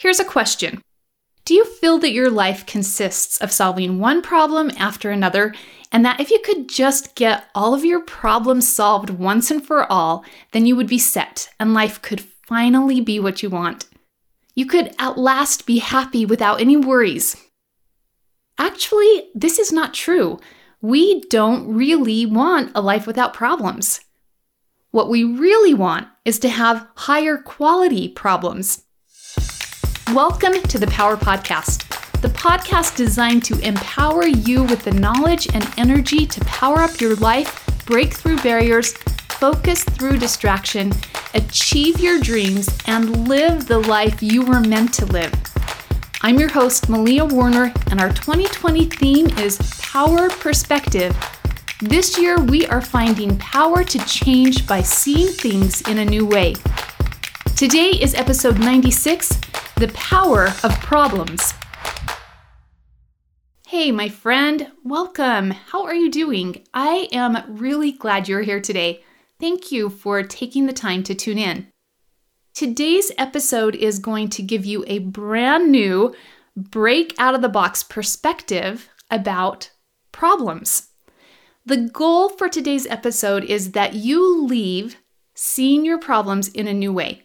Here's a question Do you feel that your life consists of solving one problem after another, and that if you could just get all of your problems solved once and for all, then you would be set and life could finally be what you want? You could at last be happy without any worries. Actually, this is not true. We don't really want a life without problems. What we really want is to have higher quality problems. Welcome to the Power Podcast, the podcast designed to empower you with the knowledge and energy to power up your life, break through barriers, focus through distraction, achieve your dreams, and live the life you were meant to live. I'm your host, Malia Warner, and our 2020 theme is Power Perspective. This year, we are finding power to change by seeing things in a new way. Today is episode 96 The Power of Problems. Hey, my friend, welcome. How are you doing? I am really glad you're here today. Thank you for taking the time to tune in. Today's episode is going to give you a brand new break out of the box perspective about problems. The goal for today's episode is that you leave seeing your problems in a new way.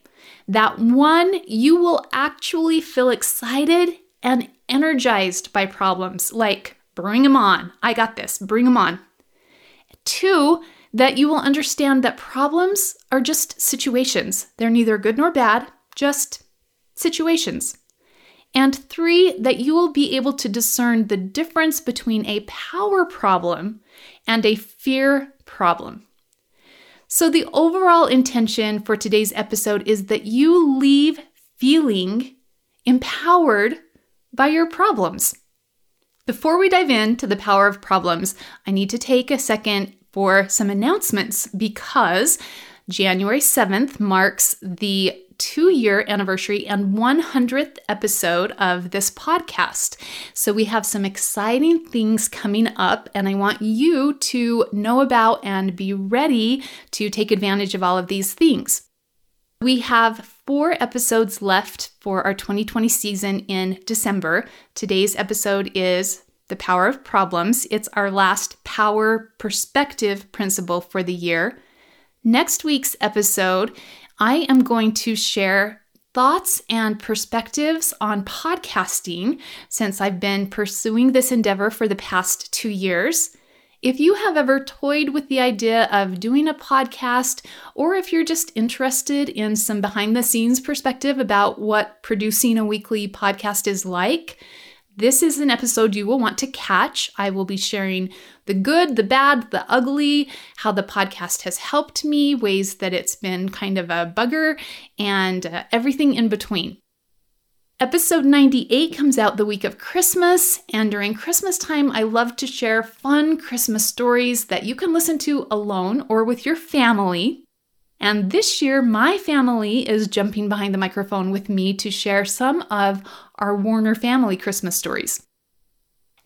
That one, you will actually feel excited and energized by problems, like, bring them on. I got this, bring them on. Two, that you will understand that problems are just situations. They're neither good nor bad, just situations. And three, that you will be able to discern the difference between a power problem and a fear problem. So, the overall intention for today's episode is that you leave feeling empowered by your problems. Before we dive into the power of problems, I need to take a second for some announcements because January 7th marks the two year anniversary and 100th episode of this podcast. So, we have some exciting things coming up, and I want you to know about and be ready to take advantage of all of these things. We have four episodes left for our 2020 season in December. Today's episode is the Power of Problems. It's our last power perspective principle for the year. Next week's episode, I am going to share thoughts and perspectives on podcasting since I've been pursuing this endeavor for the past two years. If you have ever toyed with the idea of doing a podcast, or if you're just interested in some behind the scenes perspective about what producing a weekly podcast is like, this is an episode you will want to catch. I will be sharing the good, the bad, the ugly, how the podcast has helped me, ways that it's been kind of a bugger, and uh, everything in between. Episode 98 comes out the week of Christmas, and during Christmas time, I love to share fun Christmas stories that you can listen to alone or with your family. And this year, my family is jumping behind the microphone with me to share some of our Warner family Christmas stories.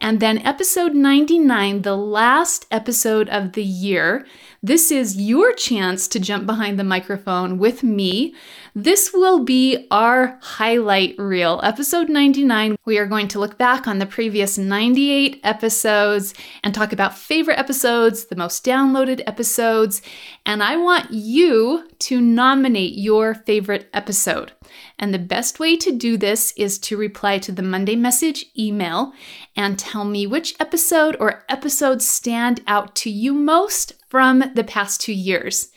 And then episode 99, the last episode of the year. This is your chance to jump behind the microphone with me. This will be our highlight reel. Episode 99, we are going to look back on the previous 98 episodes and talk about favorite episodes, the most downloaded episodes, and I want you to nominate your favorite episode. And the best way to do this is to reply to the Monday message email and tell me which episode or episodes stand out to you most from the past two years.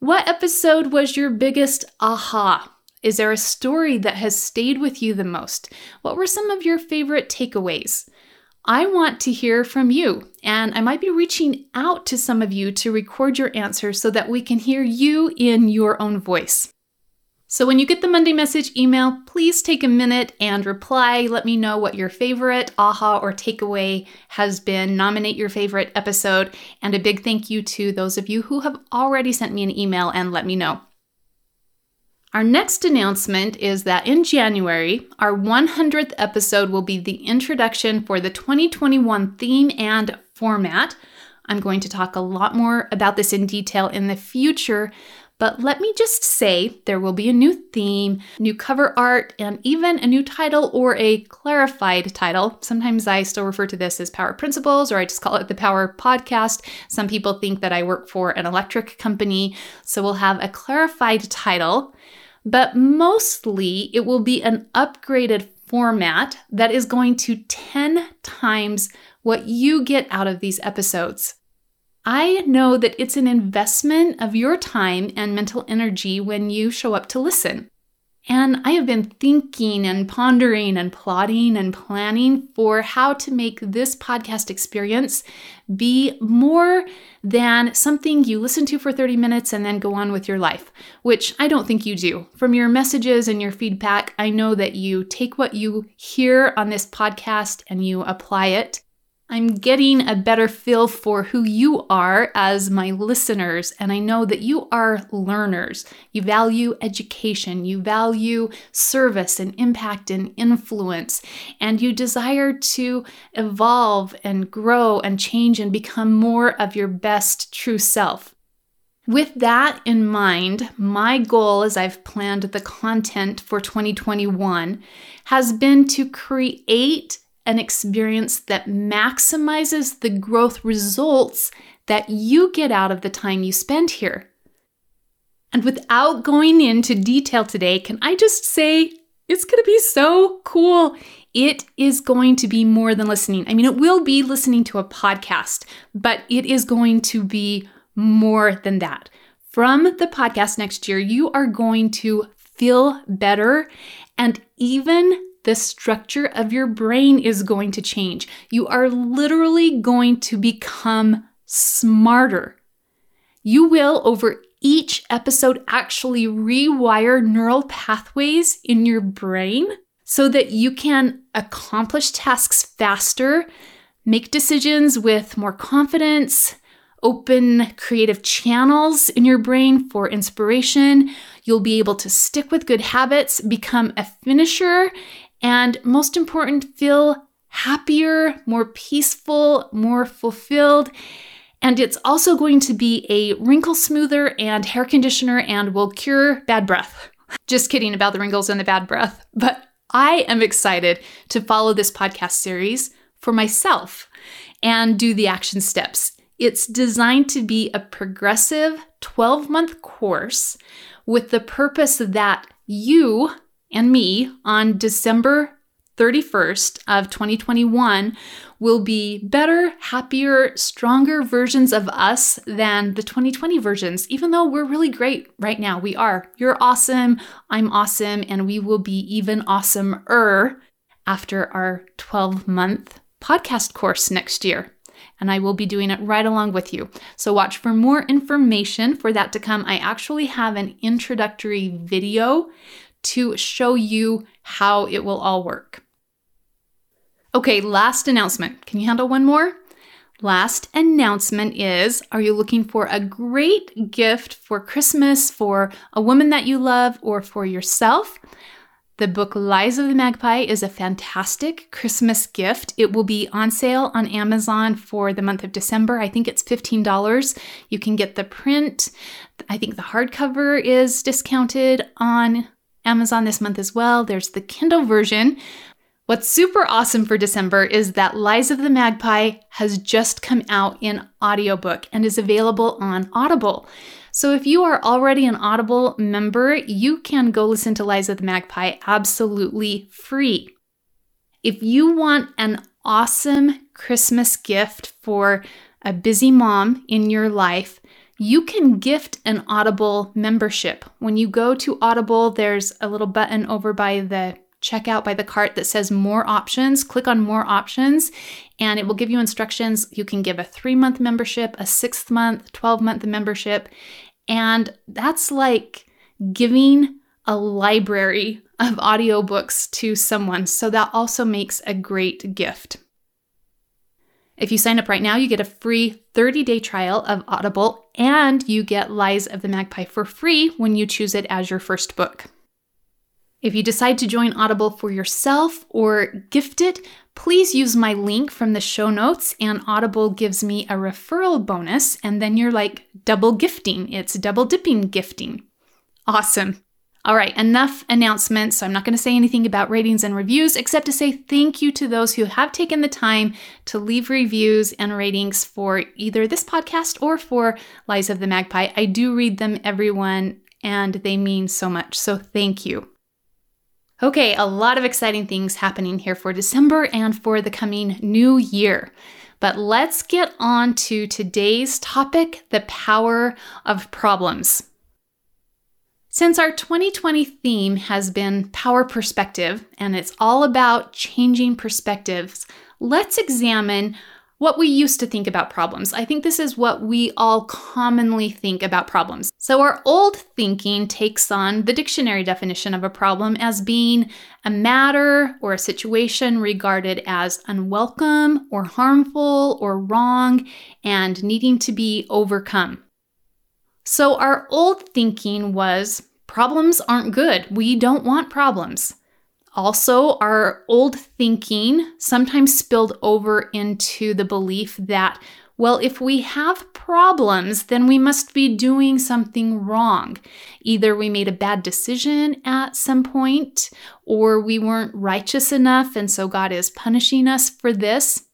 What episode was your biggest aha? Is there a story that has stayed with you the most? What were some of your favorite takeaways? I want to hear from you, and I might be reaching out to some of you to record your answers so that we can hear you in your own voice. So when you get the Monday message email, please take a minute and reply. Let me know what your favorite aha or takeaway has been. Nominate your favorite episode. And a big thank you to those of you who have already sent me an email and let me know. Our next announcement is that in January, our 100th episode will be the introduction for the 2021 theme and format. I'm going to talk a lot more about this in detail in the future, But let me just say there will be a new theme, new cover art, and even a new title or a clarified title. Sometimes I still refer to this as Power Principles, or I just call it the Power Podcast. Some people think that I work for an electric company, so we'll have a clarified title. But mostly it will be an upgraded format that is going to 10 times what you get out of these episodes. I know that it's an investment of your time and mental energy when you show up to listen. And I have been thinking and pondering and plotting and planning for how to make this podcast experience be more than something you listen to for 30 minutes and then go on with your life, which I don't think you do. From your messages and your feedback, I know that you take what you hear on this podcast and you apply it. I'm getting a better feel for who you are as my listeners, and I know that you are learners. You value education, you value service and impact and influence, and you desire to evolve and grow and change and become more of your best true self. With that in mind, my goal as I've planned the content for 2021 has been to create an experience that maximizes the growth results that you get out of the time you spend here. And without going into detail today, can I just say it's going to be so cool? It is going to be more than listening. I mean, it will be listening to a podcast, but it is going to be more than that. From the podcast next year, you are going to feel better and even the structure of your brain is going to change. You are literally going to become smarter. You will, over each episode, actually rewire neural pathways in your brain so that you can accomplish tasks faster, make decisions with more confidence, open creative channels in your brain for inspiration. You'll be able to stick with good habits, become a finisher, and most important, feel happier, more peaceful, more fulfilled. And it's also going to be a wrinkle smoother and hair conditioner and will cure bad breath. Just kidding about the wrinkles and the bad breath. But I am excited to follow this podcast series for myself and do the action steps. It's designed to be a progressive 12 month course with the purpose that you and me on December 31st of 2021 will be better, happier, stronger versions of us than the 2020 versions, even though we're really great right now. We are. You're awesome. I'm awesome. And we will be even awesomer after our 12 month podcast course next year. And I will be doing it right along with you. So, watch for more information for that to come. I actually have an introductory video to show you how it will all work. Okay, last announcement. Can you handle one more? Last announcement is Are you looking for a great gift for Christmas for a woman that you love or for yourself? The book Lies of the Magpie is a fantastic Christmas gift. It will be on sale on Amazon for the month of December. I think it's $15. You can get the print. I think the hardcover is discounted on Amazon this month as well. There's the Kindle version. What's super awesome for December is that Lies of the Magpie has just come out in audiobook and is available on Audible. So if you are already an Audible member, you can go listen to Lies of the Magpie absolutely free. If you want an awesome Christmas gift for a busy mom in your life, you can gift an Audible membership. When you go to Audible, there's a little button over by the checkout by the cart that says more options. Click on more options and it will give you instructions. You can give a three month membership, a six month, 12 month membership. And that's like giving a library of audiobooks to someone. So that also makes a great gift. If you sign up right now, you get a free 30 day trial of Audible and you get Lies of the Magpie for free when you choose it as your first book. If you decide to join Audible for yourself or gift it, please use my link from the show notes, and Audible gives me a referral bonus, and then you're like double gifting. It's double dipping gifting. Awesome. All right, enough announcements. So I'm not going to say anything about ratings and reviews except to say thank you to those who have taken the time to leave reviews and ratings for either this podcast or for Lies of the Magpie. I do read them, everyone, and they mean so much. So thank you. Okay, a lot of exciting things happening here for December and for the coming new year. But let's get on to today's topic the power of problems. Since our 2020 theme has been power perspective and it's all about changing perspectives, let's examine what we used to think about problems. I think this is what we all commonly think about problems. So, our old thinking takes on the dictionary definition of a problem as being a matter or a situation regarded as unwelcome or harmful or wrong and needing to be overcome. So, our old thinking was problems aren't good. We don't want problems. Also, our old thinking sometimes spilled over into the belief that, well, if we have problems, then we must be doing something wrong. Either we made a bad decision at some point, or we weren't righteous enough, and so God is punishing us for this.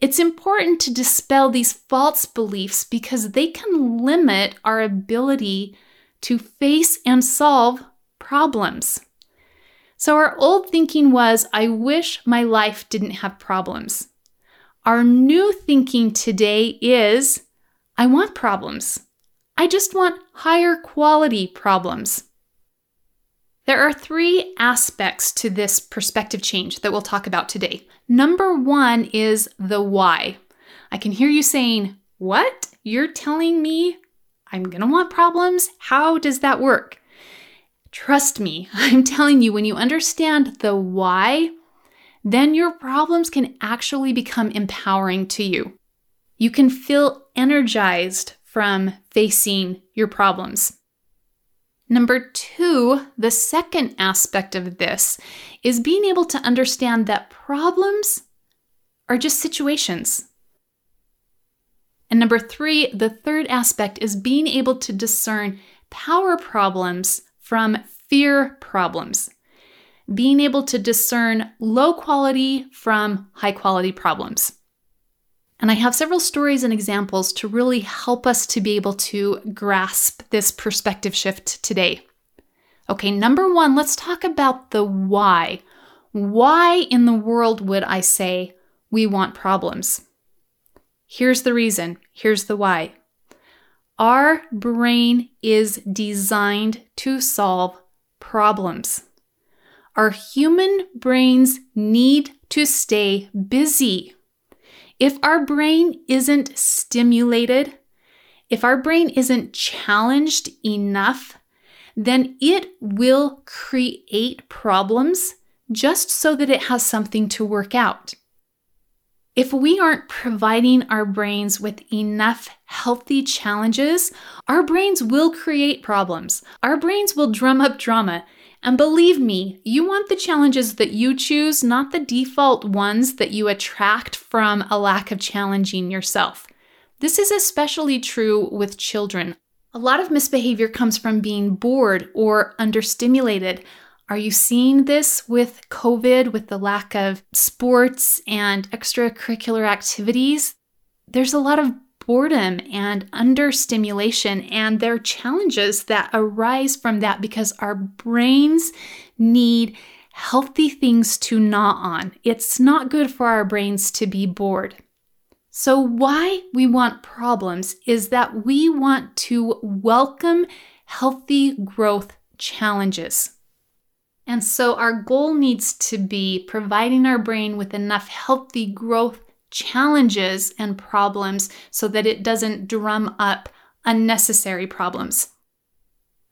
It's important to dispel these false beliefs because they can limit our ability to face and solve problems. So, our old thinking was, I wish my life didn't have problems. Our new thinking today is, I want problems. I just want higher quality problems. There are three aspects to this perspective change that we'll talk about today. Number one is the why. I can hear you saying, What? You're telling me I'm gonna want problems? How does that work? Trust me, I'm telling you, when you understand the why, then your problems can actually become empowering to you. You can feel energized from facing your problems. Number two, the second aspect of this is being able to understand that problems are just situations. And number three, the third aspect is being able to discern power problems from fear problems, being able to discern low quality from high quality problems. And I have several stories and examples to really help us to be able to grasp this perspective shift today. Okay, number one, let's talk about the why. Why in the world would I say we want problems? Here's the reason, here's the why. Our brain is designed to solve problems. Our human brains need to stay busy. If our brain isn't stimulated, if our brain isn't challenged enough, then it will create problems just so that it has something to work out. If we aren't providing our brains with enough healthy challenges, our brains will create problems. Our brains will drum up drama. And believe me, you want the challenges that you choose, not the default ones that you attract from a lack of challenging yourself. This is especially true with children. A lot of misbehavior comes from being bored or understimulated. Are you seeing this with COVID, with the lack of sports and extracurricular activities? There's a lot of boredom and understimulation, and their challenges that arise from that because our brains need healthy things to gnaw on. It's not good for our brains to be bored. So, why we want problems is that we want to welcome healthy growth challenges. And so our goal needs to be providing our brain with enough healthy growth challenges and problems so that it doesn't drum up unnecessary problems.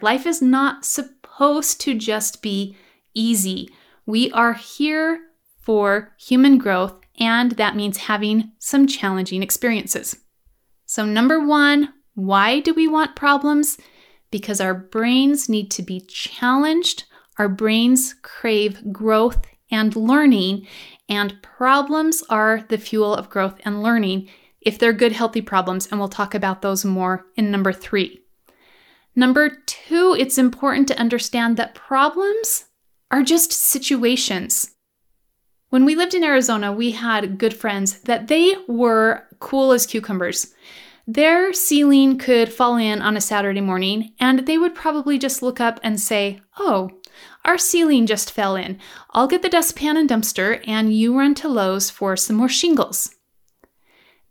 Life is not supposed to just be easy. We are here for human growth, and that means having some challenging experiences. So, number one, why do we want problems? Because our brains need to be challenged Our brains crave growth and learning, and problems are the fuel of growth and learning if they're good, healthy problems. And we'll talk about those more in number three. Number two, it's important to understand that problems are just situations. When we lived in Arizona, we had good friends that they were cool as cucumbers. Their ceiling could fall in on a Saturday morning, and they would probably just look up and say, Oh, our ceiling just fell in. I'll get the dustpan and dumpster, and you run to Lowe's for some more shingles.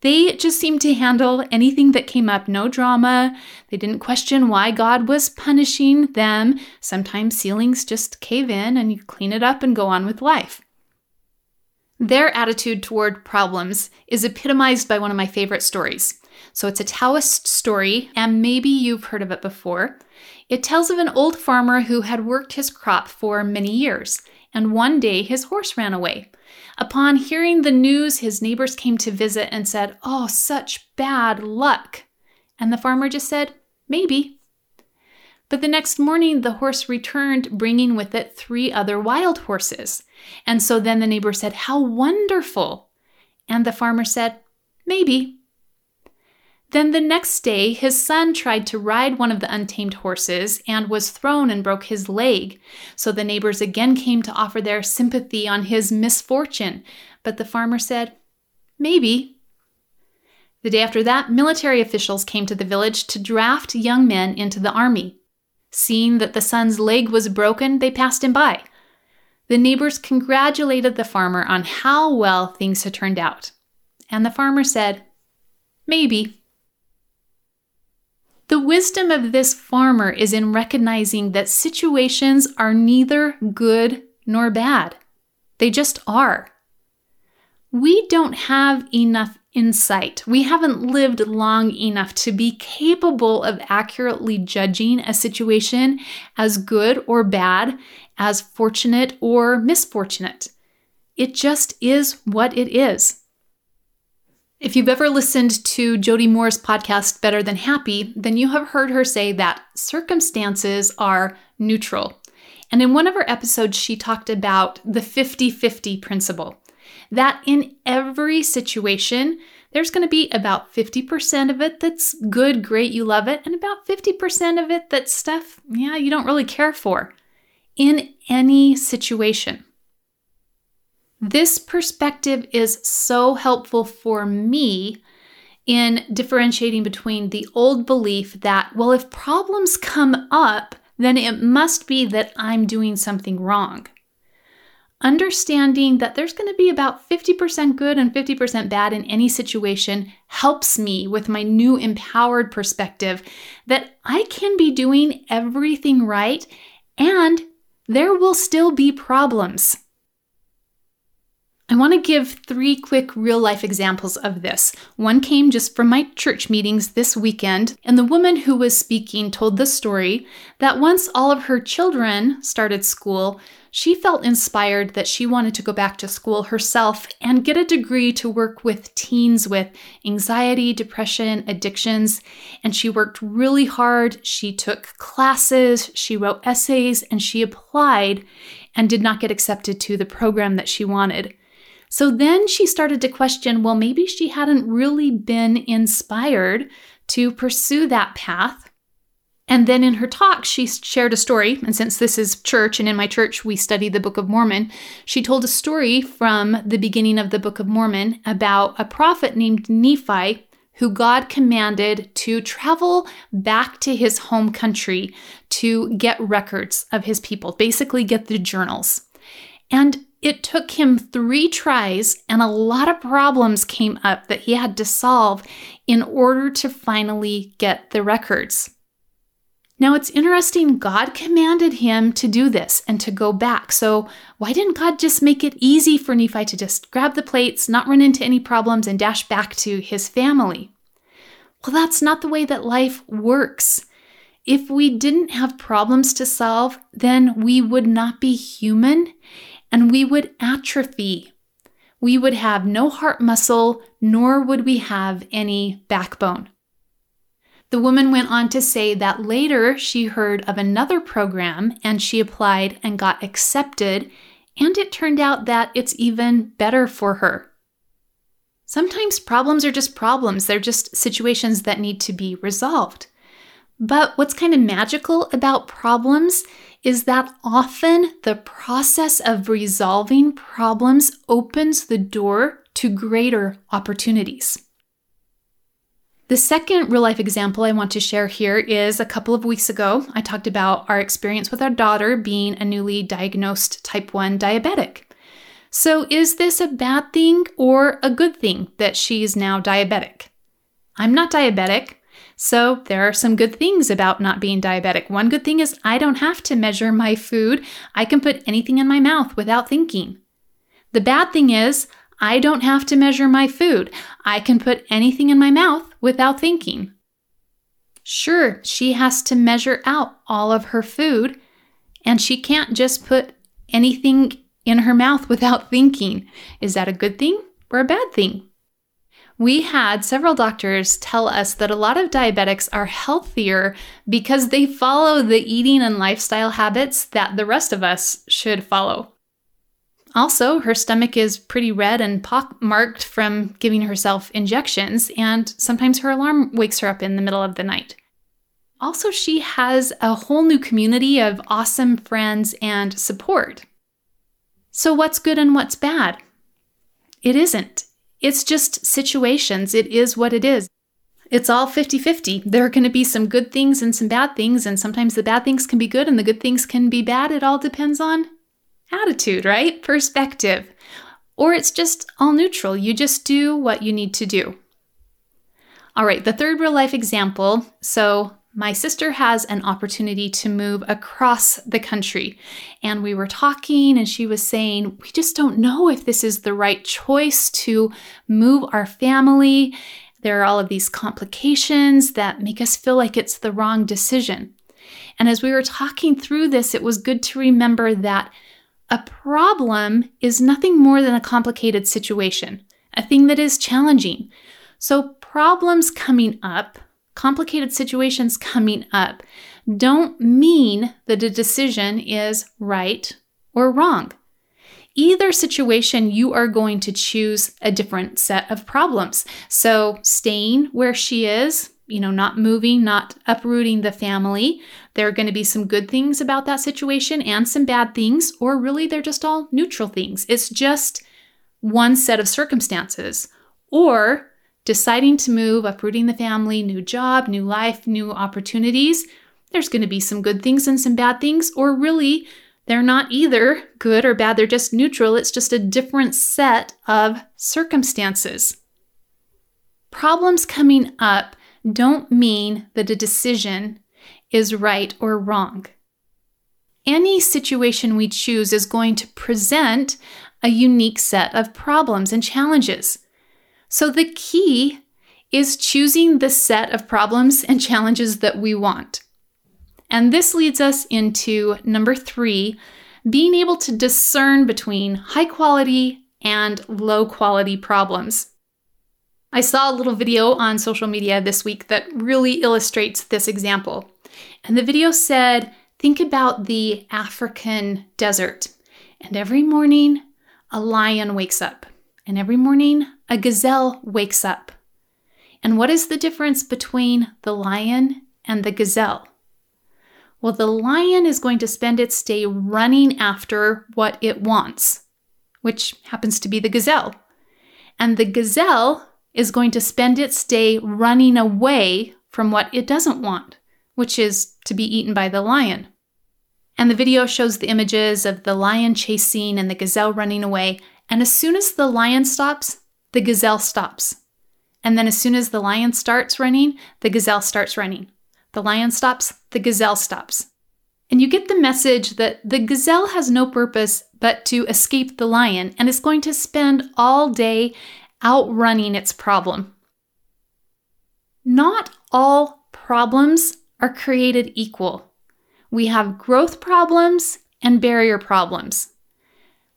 They just seemed to handle anything that came up, no drama. They didn't question why God was punishing them. Sometimes ceilings just cave in and you clean it up and go on with life. Their attitude toward problems is epitomized by one of my favorite stories. So it's a Taoist story, and maybe you've heard of it before. It tells of an old farmer who had worked his crop for many years, and one day his horse ran away. Upon hearing the news, his neighbors came to visit and said, Oh, such bad luck. And the farmer just said, Maybe. But the next morning, the horse returned, bringing with it three other wild horses. And so then the neighbor said, How wonderful! And the farmer said, Maybe. Then the next day, his son tried to ride one of the untamed horses and was thrown and broke his leg. So the neighbors again came to offer their sympathy on his misfortune. But the farmer said, Maybe. The day after that, military officials came to the village to draft young men into the army. Seeing that the son's leg was broken, they passed him by. The neighbors congratulated the farmer on how well things had turned out. And the farmer said, Maybe. The wisdom of this farmer is in recognizing that situations are neither good nor bad. They just are. We don't have enough insight. We haven't lived long enough to be capable of accurately judging a situation as good or bad, as fortunate or misfortunate. It just is what it is. If you've ever listened to Jody Moore's podcast, Better Than Happy, then you have heard her say that circumstances are neutral. And in one of her episodes, she talked about the 50 50 principle that in every situation, there's going to be about 50% of it that's good, great, you love it, and about 50% of it that's stuff, yeah, you don't really care for in any situation. This perspective is so helpful for me in differentiating between the old belief that, well, if problems come up, then it must be that I'm doing something wrong. Understanding that there's going to be about 50% good and 50% bad in any situation helps me with my new empowered perspective that I can be doing everything right and there will still be problems. I want to give three quick real life examples of this. One came just from my church meetings this weekend, and the woman who was speaking told the story that once all of her children started school, she felt inspired that she wanted to go back to school herself and get a degree to work with teens with anxiety, depression, addictions. And she worked really hard. She took classes, she wrote essays, and she applied and did not get accepted to the program that she wanted. So then she started to question well, maybe she hadn't really been inspired to pursue that path. And then in her talk, she shared a story. And since this is church, and in my church we study the Book of Mormon, she told a story from the beginning of the Book of Mormon about a prophet named Nephi who God commanded to travel back to his home country to get records of his people, basically, get the journals. And it took him three tries, and a lot of problems came up that he had to solve in order to finally get the records. Now it's interesting, God commanded him to do this and to go back. So, why didn't God just make it easy for Nephi to just grab the plates, not run into any problems, and dash back to his family? Well, that's not the way that life works. If we didn't have problems to solve, then we would not be human and we would atrophy. We would have no heart muscle, nor would we have any backbone. The woman went on to say that later she heard of another program and she applied and got accepted, and it turned out that it's even better for her. Sometimes problems are just problems, they're just situations that need to be resolved. But what's kind of magical about problems is that often the process of resolving problems opens the door to greater opportunities. The second real life example I want to share here is a couple of weeks ago, I talked about our experience with our daughter being a newly diagnosed type 1 diabetic. So, is this a bad thing or a good thing that she's now diabetic? I'm not diabetic, so there are some good things about not being diabetic. One good thing is I don't have to measure my food, I can put anything in my mouth without thinking. The bad thing is I don't have to measure my food. I can put anything in my mouth without thinking. Sure, she has to measure out all of her food, and she can't just put anything in her mouth without thinking. Is that a good thing or a bad thing? We had several doctors tell us that a lot of diabetics are healthier because they follow the eating and lifestyle habits that the rest of us should follow. Also, her stomach is pretty red and pockmarked from giving herself injections, and sometimes her alarm wakes her up in the middle of the night. Also, she has a whole new community of awesome friends and support. So, what's good and what's bad? It isn't. It's just situations. It is what it is. It's all 50 50. There are going to be some good things and some bad things, and sometimes the bad things can be good and the good things can be bad. It all depends on attitude, right? Perspective. Or it's just all neutral. You just do what you need to do. All right, the third real life example. So, my sister has an opportunity to move across the country. And we were talking, and she was saying, We just don't know if this is the right choice to move our family. There are all of these complications that make us feel like it's the wrong decision. And as we were talking through this, it was good to remember that a problem is nothing more than a complicated situation, a thing that is challenging. So, problems coming up, complicated situations coming up, don't mean that a decision is right or wrong. Either situation, you are going to choose a different set of problems. So, staying where she is, you know, not moving, not uprooting the family. There are going to be some good things about that situation and some bad things, or really they're just all neutral things. It's just one set of circumstances. Or deciding to move, uprooting the family, new job, new life, new opportunities. There's going to be some good things and some bad things, or really they're not either good or bad, they're just neutral. It's just a different set of circumstances. Problems coming up don't mean that a decision is right or wrong. Any situation we choose is going to present a unique set of problems and challenges. So the key is choosing the set of problems and challenges that we want. And this leads us into number three being able to discern between high quality and low quality problems. I saw a little video on social media this week that really illustrates this example. And the video said, Think about the African desert. And every morning, a lion wakes up. And every morning, a gazelle wakes up. And what is the difference between the lion and the gazelle? Well, the lion is going to spend its day running after what it wants, which happens to be the gazelle. And the gazelle is going to spend its day running away from what it doesn't want, which is to be eaten by the lion. And the video shows the images of the lion chasing and the gazelle running away. And as soon as the lion stops, the gazelle stops. And then as soon as the lion starts running, the gazelle starts running. The lion stops, the gazelle stops. And you get the message that the gazelle has no purpose but to escape the lion and is going to spend all day outrunning its problem. Not all problems are created equal. We have growth problems and barrier problems.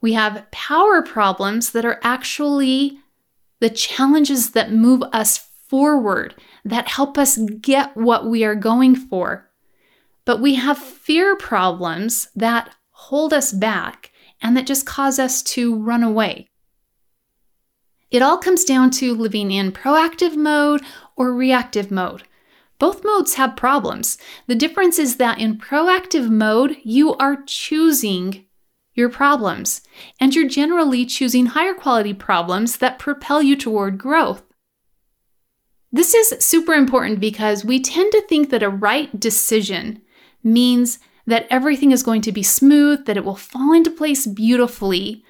We have power problems that are actually the challenges that move us forward, that help us get what we are going for. But we have fear problems that hold us back and that just cause us to run away. It all comes down to living in proactive mode or reactive mode. Both modes have problems. The difference is that in proactive mode, you are choosing your problems, and you're generally choosing higher quality problems that propel you toward growth. This is super important because we tend to think that a right decision means that everything is going to be smooth, that it will fall into place beautifully.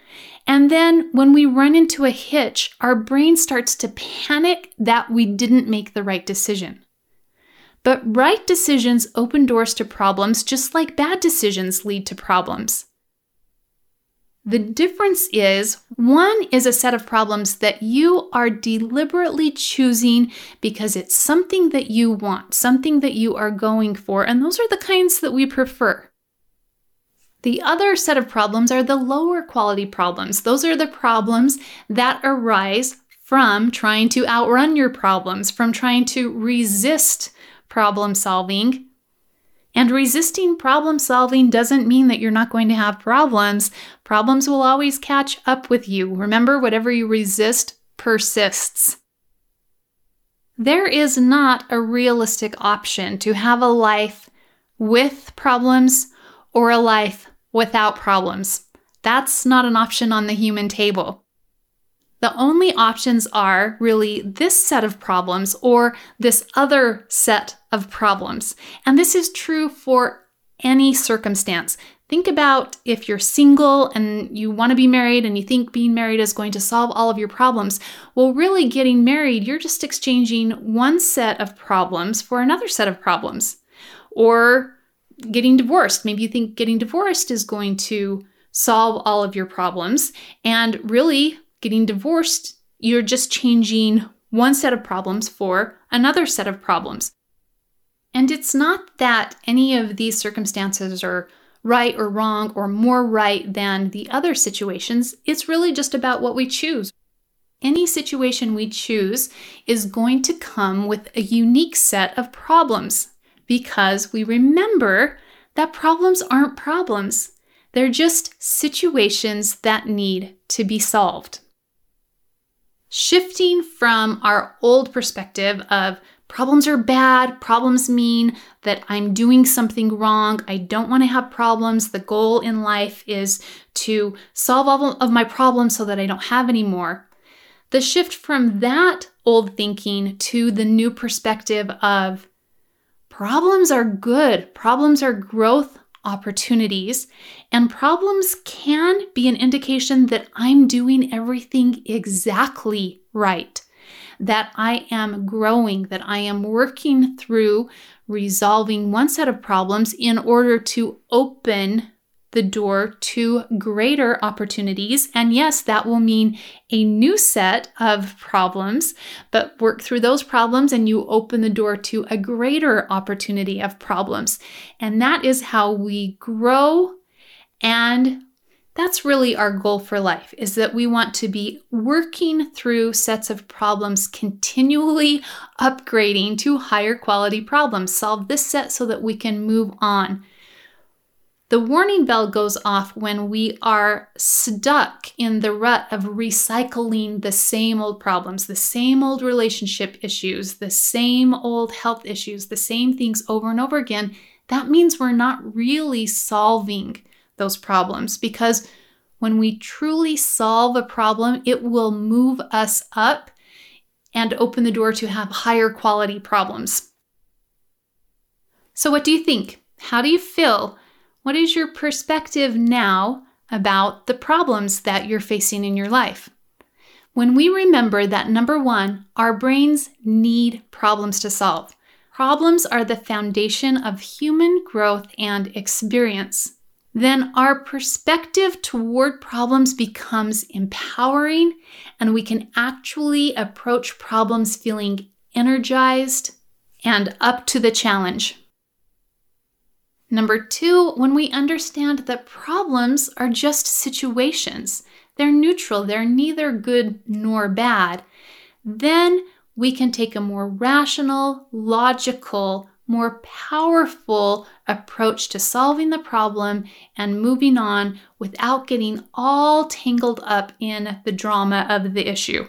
And then when we run into a hitch, our brain starts to panic that we didn't make the right decision. But right decisions open doors to problems just like bad decisions lead to problems. The difference is one is a set of problems that you are deliberately choosing because it's something that you want, something that you are going for, and those are the kinds that we prefer. The other set of problems are the lower quality problems. Those are the problems that arise from trying to outrun your problems, from trying to resist problem solving and resisting problem solving doesn't mean that you're not going to have problems. Problems will always catch up with you. Remember, whatever you resist persists. There is not a realistic option to have a life with problems or a life without problems. That's not an option on the human table. The only options are really this set of problems or this other set of problems. And this is true for any circumstance. Think about if you're single and you want to be married and you think being married is going to solve all of your problems. Well, really, getting married, you're just exchanging one set of problems for another set of problems. Or getting divorced. Maybe you think getting divorced is going to solve all of your problems. And really, getting divorced, you're just changing one set of problems for another set of problems. And it's not that any of these circumstances are right or wrong or more right than the other situations. It's really just about what we choose. Any situation we choose is going to come with a unique set of problems because we remember that problems aren't problems. They're just situations that need to be solved shifting from our old perspective of problems are bad, problems mean that I'm doing something wrong, I don't want to have problems. The goal in life is to solve all of my problems so that I don't have any more. The shift from that old thinking to the new perspective of problems are good, problems are growth opportunities, and problems can be an indication that I'm doing everything exactly right, that I am growing, that I am working through resolving one set of problems in order to open the door to greater opportunities. And yes, that will mean a new set of problems, but work through those problems and you open the door to a greater opportunity of problems. And that is how we grow. And that's really our goal for life is that we want to be working through sets of problems, continually upgrading to higher quality problems. Solve this set so that we can move on the warning bell goes off when we are stuck in the rut of recycling the same old problems, the same old relationship issues, the same old health issues, the same things over and over again. That means we're not really solving those problems because when we truly solve a problem, it will move us up and open the door to have higher quality problems. So, what do you think? How do you feel what is your perspective now about the problems that you're facing in your life? When we remember that number one, our brains need problems to solve. Problems are the foundation of human growth and experience. Then our perspective toward problems becomes empowering, and we can actually approach problems feeling energized and up to the challenge. Number two, when we understand that problems are just situations, they're neutral, they're neither good nor bad, then we can take a more rational, logical, more powerful approach to solving the problem and moving on without getting all tangled up in the drama of the issue.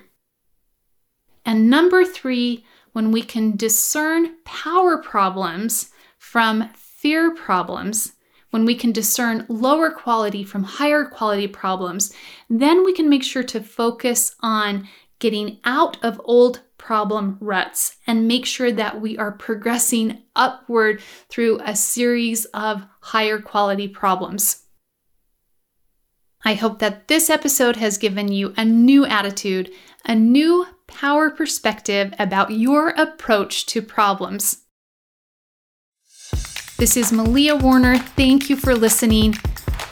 And number three, when we can discern power problems from fear problems, when we can discern lower quality from higher quality problems, then we can make sure to focus on getting out of old problem ruts and make sure that we are progressing upward through a series of higher quality problems. I hope that this episode has given you a new attitude, a new power perspective about your approach to problems. This is Malia Warner. Thank you for listening.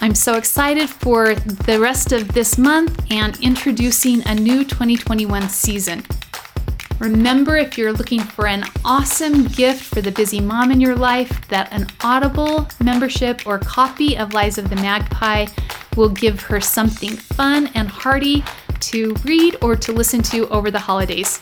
I'm so excited for the rest of this month and introducing a new 2021 season. Remember, if you're looking for an awesome gift for the busy mom in your life, that an Audible membership or copy of Lives of the Magpie will give her something fun and hearty to read or to listen to over the holidays.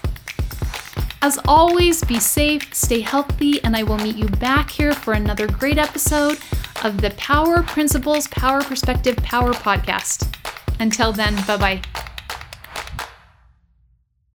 As always, be safe, stay healthy, and I will meet you back here for another great episode of the Power Principles, Power Perspective, Power podcast. Until then, bye bye.